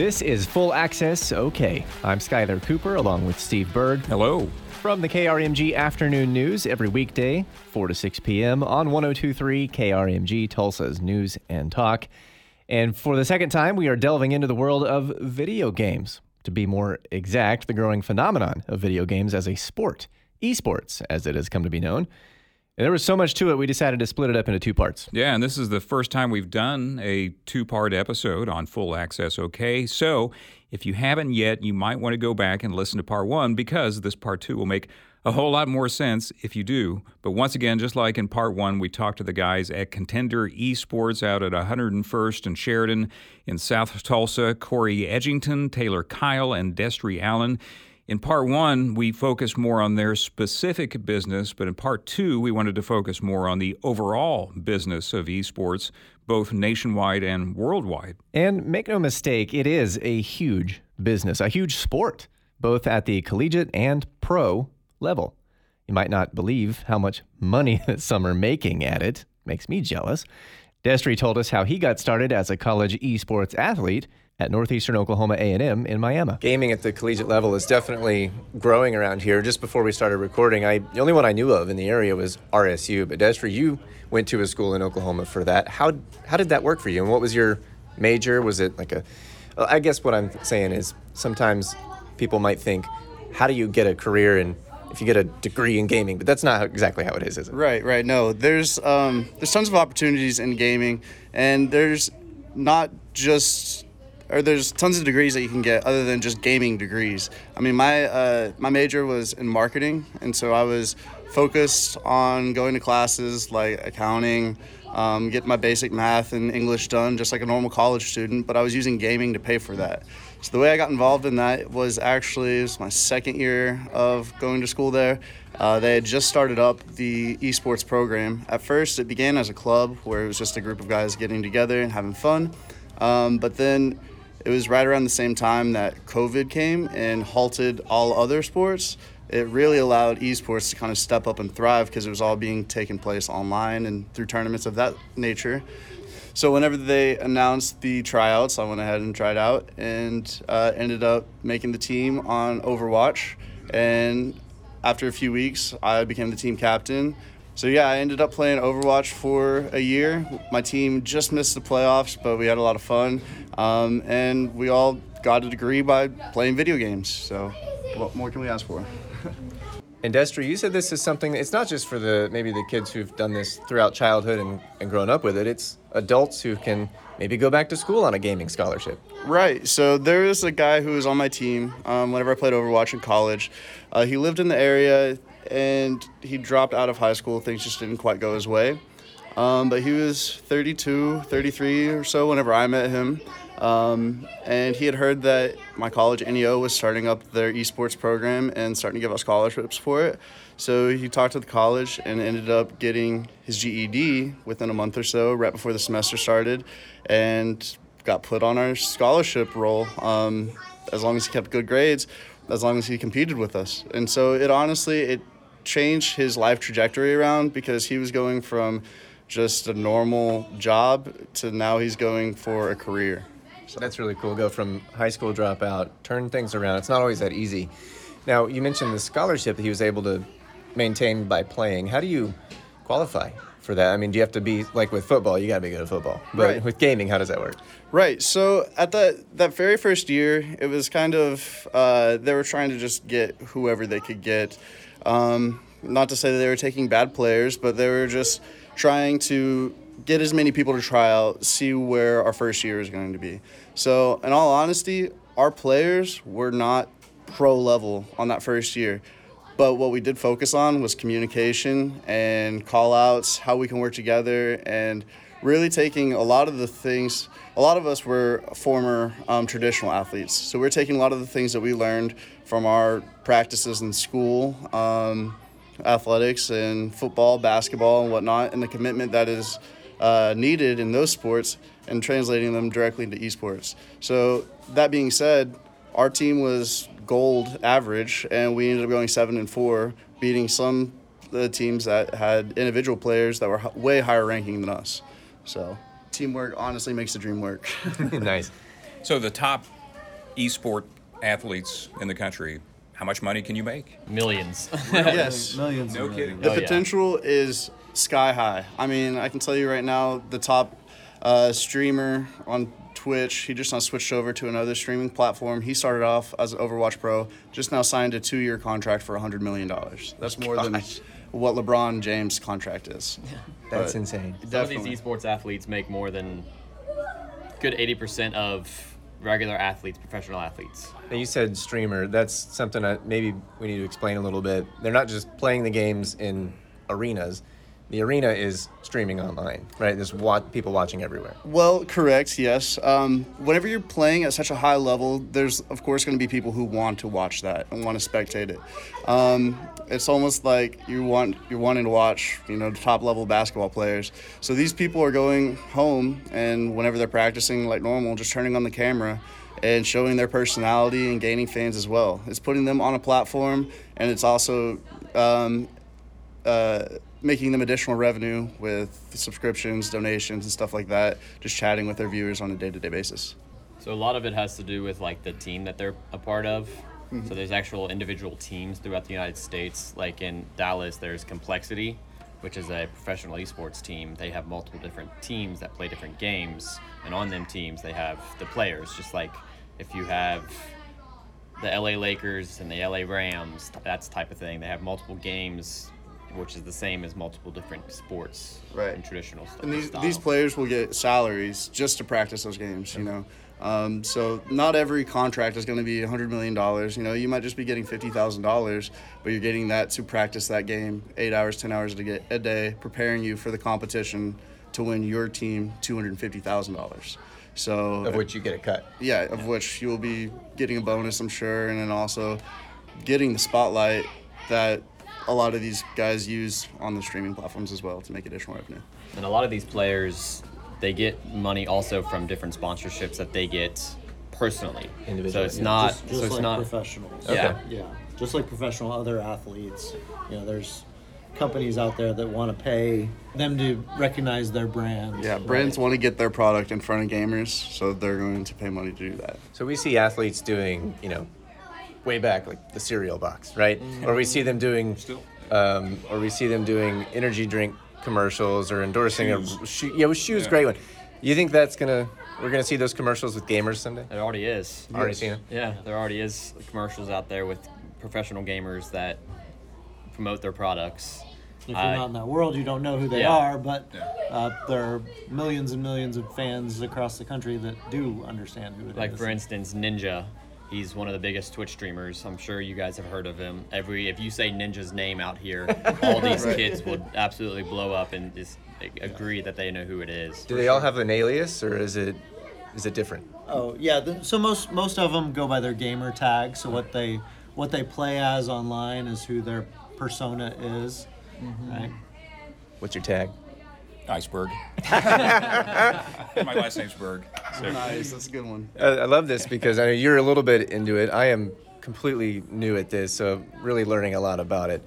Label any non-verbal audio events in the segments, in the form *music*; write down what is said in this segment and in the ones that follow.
This is Full Access OK. I'm Skyler Cooper along with Steve Berg. Hello. From the KRMG Afternoon News every weekday, 4 to 6 p.m. on 1023 KRMG Tulsa's News and Talk. And for the second time, we are delving into the world of video games. To be more exact, the growing phenomenon of video games as a sport, esports, as it has come to be known. And there was so much to it, we decided to split it up into two parts. Yeah, and this is the first time we've done a two part episode on Full Access OK. So if you haven't yet, you might want to go back and listen to part one because this part two will make a whole lot more sense if you do. But once again, just like in part one, we talked to the guys at Contender Esports out at 101st and Sheridan in South Tulsa, Corey Edgington, Taylor Kyle, and Destry Allen. In part one, we focused more on their specific business, but in part two, we wanted to focus more on the overall business of esports, both nationwide and worldwide. And make no mistake, it is a huge business, a huge sport, both at the collegiate and pro level. You might not believe how much money *laughs* that some are making at it. Makes me jealous. Destry told us how he got started as a college esports athlete at Northeastern Oklahoma A&M in Miami. Gaming at the collegiate level is definitely growing around here. Just before we started recording, I the only one I knew of in the area was RSU. But Destry, you went to a school in Oklahoma for that. How how did that work for you? And what was your major? Was it like a? I guess what I'm saying is sometimes people might think, how do you get a career in if you get a degree in gaming? But that's not exactly how it is, is it? Right, right. No, there's um, there's tons of opportunities in gaming, and there's not just or there's tons of degrees that you can get other than just gaming degrees. I mean, my uh, my major was in marketing, and so I was focused on going to classes like accounting, um, get my basic math and English done, just like a normal college student. But I was using gaming to pay for that. So the way I got involved in that was actually it was my second year of going to school there. Uh, they had just started up the esports program. At first, it began as a club where it was just a group of guys getting together and having fun. Um, but then it was right around the same time that COVID came and halted all other sports. It really allowed esports to kind of step up and thrive because it was all being taken place online and through tournaments of that nature. So whenever they announced the tryouts, I went ahead and tried out and uh, ended up making the team on Overwatch. And after a few weeks, I became the team captain. So yeah, I ended up playing Overwatch for a year. My team just missed the playoffs, but we had a lot of fun, um, and we all got a degree by playing video games. So, what more can we ask for? *laughs* And Destry, you said this is something. It's not just for the maybe the kids who've done this throughout childhood and, and grown up with it. It's adults who can maybe go back to school on a gaming scholarship. Right. So there is a guy who was on my team um, whenever I played Overwatch in college. Uh, he lived in the area and he dropped out of high school. Things just didn't quite go his way. Um, but he was 32, 33 or so whenever I met him. Um, and he had heard that my college, NEO, was starting up their esports program and starting to give out scholarships for it. So he talked to the college and ended up getting his GED within a month or so, right before the semester started, and got put on our scholarship roll. Um, as long as he kept good grades, as long as he competed with us. And so it honestly, it changed his life trajectory around because he was going from just a normal job to now he's going for a career. So that's really cool. Go from high school dropout, turn things around. It's not always that easy. Now, you mentioned the scholarship that he was able to maintain by playing. How do you qualify for that? I mean, do you have to be like with football? You got to be good at football. But Right. with gaming, how does that work? Right. So at that that very first year, it was kind of uh, they were trying to just get whoever they could get. Um, not to say that they were taking bad players, but they were just trying to get as many people to try out, see where our first year is going to be. So, in all honesty, our players were not pro level on that first year. But what we did focus on was communication and call outs, how we can work together, and really taking a lot of the things. A lot of us were former um, traditional athletes, so we're taking a lot of the things that we learned from our practices in school, um, athletics, and football, basketball, and whatnot, and the commitment that is uh, needed in those sports and translating them directly into esports. So, that being said, our team was gold average, and we ended up going seven and four, beating some the teams that had individual players that were way higher ranking than us. So, teamwork honestly makes the dream work. *laughs* *laughs* nice. So the top esport athletes in the country, how much money can you make? Millions. *laughs* yes. Millions. No kidding. millions. The Oh, yeah. potential is sky high. I mean, I can tell you right now, the top uh, streamer on Twitch, he just now switched over to another streaming platform. He started off as an Overwatch Pro, just now signed a two-year contract for $100 million. Oh That's more than what LeBron James' contract is. *laughs* That's But- insane. Some of these esports athletes make more than good 80% of regular athletes, professional athletes. Now you said streamer. That's something that maybe we need to explain a little bit. They're not just playing the games in arenas. The arena is streaming online, right? There's wa- people watching everywhere. Well, correct, yes. Um, whenever you're playing at such a high level, there's of course going to be people who want to watch that and want to spectate it. Um, it's almost like you want you're wanting to watch, you know, top level basketball players. So these people are going home and whenever they're practicing like normal, just turning on the camera and showing their personality and gaining fans as well. It's putting them on a platform and it's also um, uh, making them additional revenue with subscriptions, donations, and stuff like that. Just chatting with their viewers on a day-to-day basis. So a lot of it has to do with like the team that they're a part of. Mm-hmm. So there's actual individual teams throughout the United States. Like in Dallas, there's Complexity, which is a professional esports team. They have multiple different teams that play different games, and on them teams they have the players. Just like if you have the LA Lakers and the LA Rams, that's type of thing. They have multiple games, which is the same as multiple different sports Right. and traditional stuff. And these, these players will get salaries just to practice those games, you know. Um, so not every contract is going to be $100 million. You know, you might just be getting $50,000, but you're getting that to practice that game eight hours, 10 hours a, get, a day, preparing you for the competition to win your team $250,000. So Of which you get a cut. yeah, of which you will be getting a bonus, I'm sure, and then also getting the spotlight that a lot of these guys use on the streaming platforms as well to make additional revenue. And a lot of these players, they get money also from different sponsorships that they get personally. Individually, So it's yeah. not. just, so it's like not. professionals. Yeah. Yeah, just like professional other athletes. You know, there's companies out there that want to pay them to recognize their brands. Yeah, brands want to get their product in front of gamers, so they're going to pay money to do that. So we see athletes doing, you know, way back like the cereal box, right? Or we see them doing, um, or we see them doing energy drink commercials or endorsing a shoe. Yeah, with shoes, great one. You think that's gonna? We're gonna see those commercials with gamers someday? There already is. Already seen it. Yeah, there already is commercials out there with professional gamers that promote their products. If you're I- not in that world, you don't know who they Yeah. are, but uh, there are millions and millions of fans across the country that do understand who it is. Like for instance, Ninja. He's one of the biggest Twitch streamers. I'm sure you guys have heard of him. Every if you say Ninja's name out here, *laughs* all these kids would absolutely blow up and just like, agree that they know who it is. Do they all have an alias, or is it is it different? Oh yeah, the, so most most of them go by their gamer tag. So what they what they play as online is who their persona is, mm-hmm. right? What's your tag? Iceberg. *laughs* My last name's Berg. So Nice, that's a good one. I I love this because I know you're a little bit into it. I am completely new at this, so really learning a lot about it.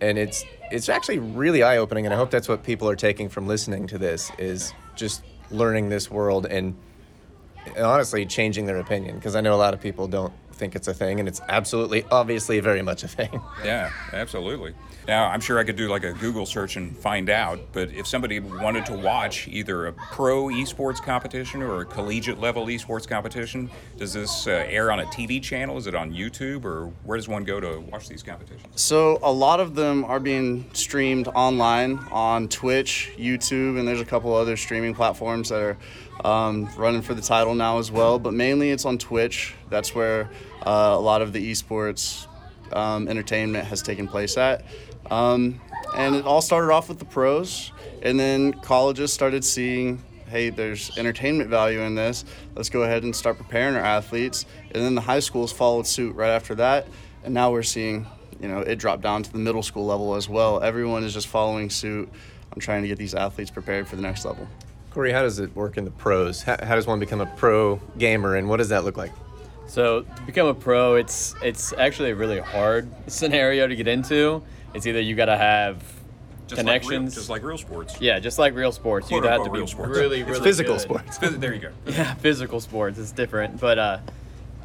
And it's it's actually really eye opening, and I hope that's what people are taking from listening to this is just learning this world and, and honestly changing their opinion because I know a lot of people don't think it's a thing, and it's absolutely, obviously, very much a thing. *laughs* Yeah, absolutely. Now, I'm sure I could do like a Google search and find out, but if somebody wanted to watch either a pro esports competition or a collegiate level esports competition, does this uh, air on a TV channel? Is it on YouTube, or where does one go to watch these competitions? So a lot of them are being streamed online on Twitch, YouTube, and there's a couple other streaming platforms that are um, running for the title now as well. But mainly it's on Twitch. That's where uh, a lot of the esports um, entertainment has taken place at. Um, and it all started off with the pros, and then colleges started seeing hey, there's entertainment value in this. Let's go ahead and start preparing our athletes. And then the high schools followed suit right after that. And now we're seeing, you know, it drop down to the middle school level as well. Everyone is just following suit I'm trying to get these athletes prepared for the next level. Corey, how does it work in the pros? How, how does one become a pro gamer, and what does that look like? So to become a pro, it's it's actually a really hard *laughs* scenario to get into. It's either you got to have Just connections, Like real, just like real sports. yeah, just like real sports. You'd have to unquote, be real sports. really, It's really physical good. sports. *laughs* There you go. *laughs* Yeah, physical sports is different, but uh,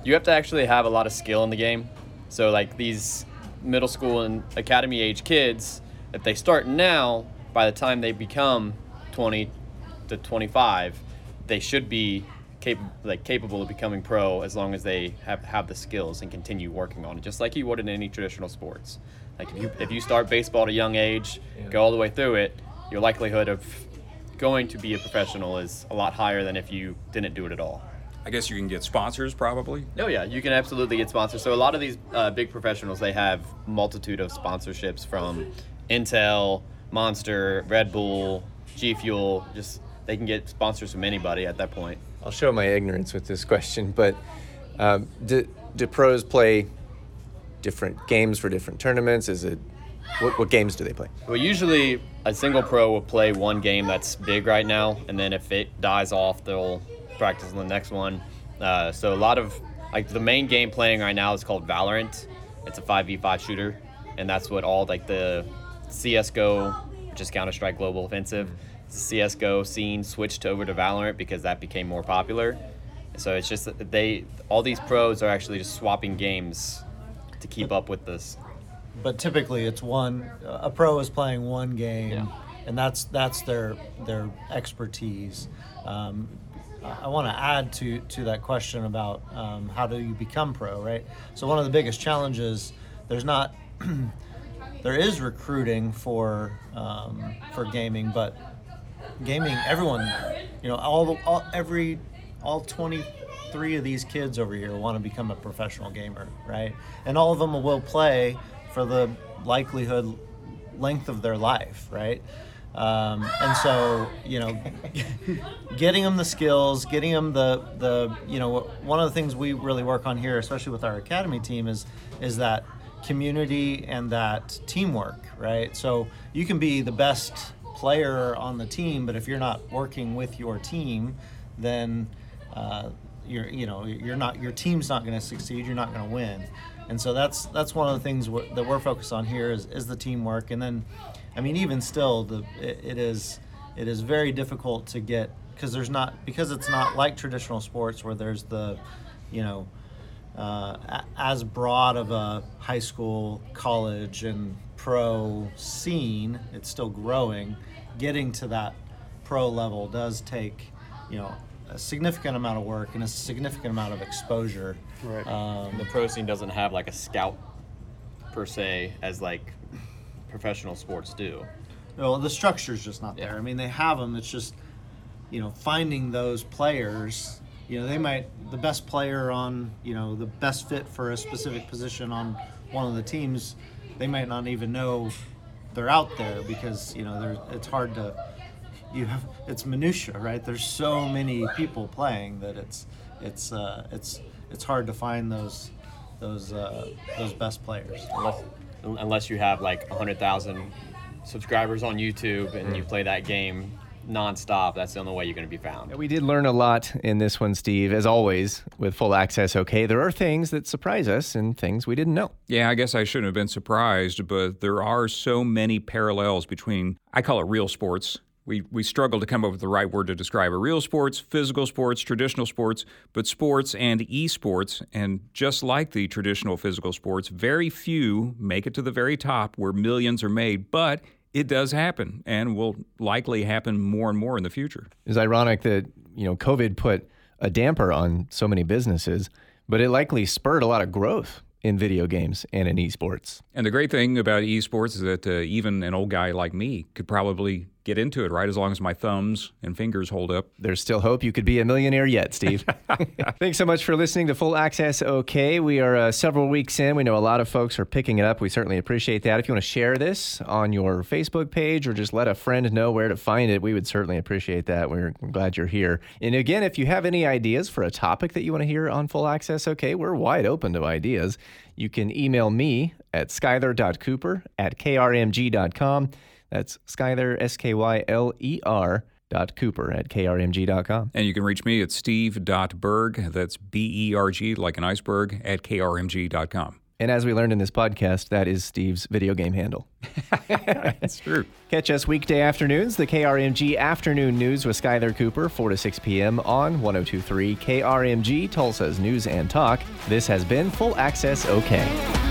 you have to actually have a lot of skill in the game. So like these middle school and academy age kids, if they start now, by the time they become 20 to 25, they should be capable like capable of becoming pro as long as they have have the skills and continue working on it, just like you would in any traditional sports. Like if you if you start baseball at a young age, go all the way through it, your likelihood of going to be a professional is a lot higher than if you didn't do it at all. I guess you can get sponsors probably. Oh yeah, you can absolutely get sponsors. So a lot of these uh, big professionals, they have multitude of sponsorships from Intel, Monster, Red Bull, G Fuel. Just they can get sponsors from anybody at that point. I'll show my ignorance with this question, but um, do, do pros play different games for different tournaments? Is it what, what games do they play? Well, usually a single pro will play one game that's big right now, and then if it dies off, they'll practice on the next one. Uh, so a lot of like the main game playing right now is called Valorant. It's a 5v5 shooter, and that's what all like the CS:GO, which is Counter Strike Global Offensive, the CS:GO scene switched over to Valorant because that became more popular. So it's just that they all these pros are actually just swapping games to keep up with this. but typically it's one a pro is playing one game Yeah. and that's that's their their expertise um, I want to add to to that question about um, how do you become pro, right? So one of the biggest challenges there's not *clears throat* there is recruiting for um, for gaming, but gaming everyone you know all, the, all every all 23 of these kids over here want to become a professional gamer right? And all of them will play for the likelihood length of their life right? Um, and so you know *laughs* getting them the skills getting them the the you know one of the things we really work on here especially with our academy team is is that community and that teamwork right? So you can be the best player on the team but if you're not working with your team then uh, you're you know you're not your team's not going to succeed you're not going to win. And so that's that's one of the things we're, that we're focused on here is, is the teamwork. And then i mean even still the it, it is it is very difficult to get because there's not because it's not like traditional sports where there's the you know uh, as broad of a high school college and pro scene it's still growing getting to that pro level does take you know a significant amount of work and a significant amount of exposure Right. um, the pro scene doesn't have like a scout per se as like professional sports do. Well, the structure's just not there. I mean, they have them. It's just, you know, finding those players. You know, they might the best player on, you know, the best fit for a specific position on one of the teams. They might not even know they're out there because you know, there's it's hard to. You have it's minutia, right? There's so many people playing that it's it's uh, it's it's hard to find those those uh, those best players. Unless, unless you have like 100,000 subscribers on YouTube and you play that game nonstop, that's the only way you're going to be found. We did learn a lot in this one, Steve. As always, with full access, okay, there are things that surprise us and things we didn't know. Yeah, I guess I shouldn't have been surprised, but there are so many parallels between, I call it real sports. We, we struggle to come up with the right word to describe it. Real sports, physical sports, traditional sports, but sports and esports. And just like the traditional physical sports, very few make it to the very top where millions are made, but it does happen and will likely happen more and more in the future. It's ironic that, you know, COVID put a damper on so many businesses, but it likely spurred a lot of growth in video games and in esports. And the great thing about esports is that uh, even an old guy like me could probably get into it, right? As long as my thumbs and fingers hold up. There's still hope you could be a millionaire yet, Steve. *laughs* Thanks so much for listening to Full Access OK. We are uh, several weeks in. We know a lot of folks are picking it up. We certainly appreciate that. If you want to share this on your Facebook page or just let a friend know where to find it, we would certainly appreciate that. We're glad you're here. And again, if you have any ideas for a topic that you want to hear on Full Access OK, we're wide open to ideas. You can email me at skyler.cooper at krmg.com. That's Skyler, S K Y L E R dot Cooper at krmg.com. And you can reach me at steve.berg, that's B E R G, like an iceberg, at krmg.com. And as we learned in this podcast, that is Steve's video game handle. *laughs* That's true. Catch us weekday afternoons, the KRMG Afternoon News with Skyler Cooper, 4 to 6 p.m. on 1023 KRMG, Tulsa's News and Talk. This has been Full Access OK.